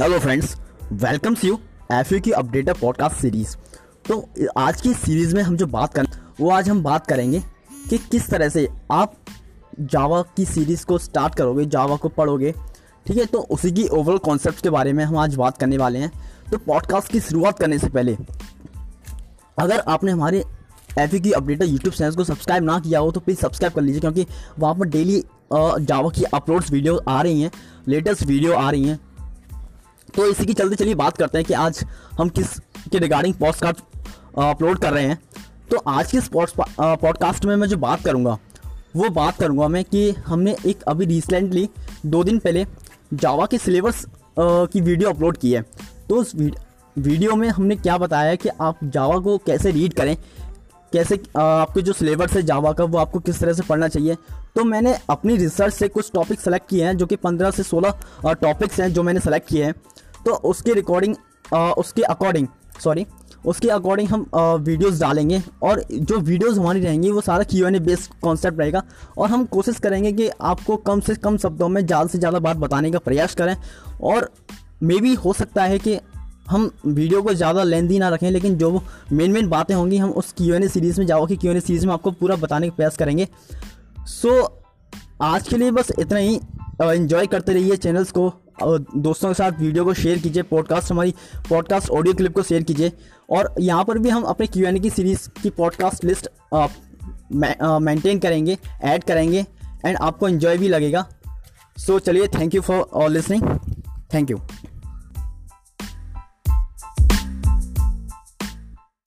Hello friends welcomes U F की updater podcast series तो आज की सीरीज़ में हम जो बात करें, वो आज हम बात करेंगे कि किस तरह से आप जावा की सीरीज़ को स्टार्ट करोगे जावा को पढ़ोगे, ठीक है? तो उसी की ओवरऑल कॉन्सेप्ट के बारे में हम आज बात करने वाले हैं। तो पॉडकास्ट की शुरुआत करने से पहले, अगर आपने हमारे F K updater YouTube channel को सब्सक्राइब ना किया हो तो प्लीज़ सब्सक्राइब कर लीजिए, क्योंकि वहाँ पर डेली जावा की अपलोड्स वीडियो आ रही हैं लेटेस्ट वीडियो आ रही हैं। तो इसी की चलते चलिए बात करते हैं कि आज हम किस के रिगार्डिंग पॉडकास्ट अपलोड कर रहे हैं। तो आज के पॉडकास्ट में मैं जो बात करूँगा, वो बात करूँगा मैं कि हमने एक अभी रिसेंटली दो दिन पहले जावा के सिलेबस की वीडियो अपलोड की है। तो उस वीडियो में हमने क्या बताया है कि आप जावा को कैसे रीड करें, कैसे आपके जो सिलेबस है जावा का, वो आपको किस तरह से पढ़ना चाहिए। तो मैंने अपनी रिसर्च से कुछ टॉपिक सेलेक्ट किए हैं, जो कि पंद्रह से सोलह टॉपिक्स हैं जो मैंने सेलेक्ट किए हैं। तो उसके रिकॉर्डिंग उसके अकॉर्डिंग सॉरी उसके अकॉर्डिंग हम वीडियोस डालेंगे और जो वीडियोस हमारी रहेंगी वो सारा Q N A based concept रहेगा और हम कोशिश करेंगे कि आपको कम से कम शब्दों में ज़्यादा से ज़्यादा बात बताने का प्रयास करें और मे भी हो सकता है कि हम वीडियो को ज़्यादा लेंदी ना रखें, लेकिन जो मेन मेन बातें होंगी हम उस क्यू एन ए सीरीज़ में जाओ कि क्यू एन ए सीरीज़ में आपको पूरा बताने का प्रयास करेंगे। सो आज के लिए बस इतना ही। इन्जॉय करते रहिए चैनल्स को। दोस्तों के साथ वीडियो को शेयर कीजिए पॉडकास्ट हमारी पॉडकास्ट ऑडियो क्लिप को शेयर कीजिए। और यहाँ पर भी हम अपने क्यू एन की सीरीज़ की पॉडकास्ट लिस्ट मेंटेन करेंगे ऐड करेंगे एंड आपको इन्जॉय भी लगेगा। सो चलिए thank you for all listening thank you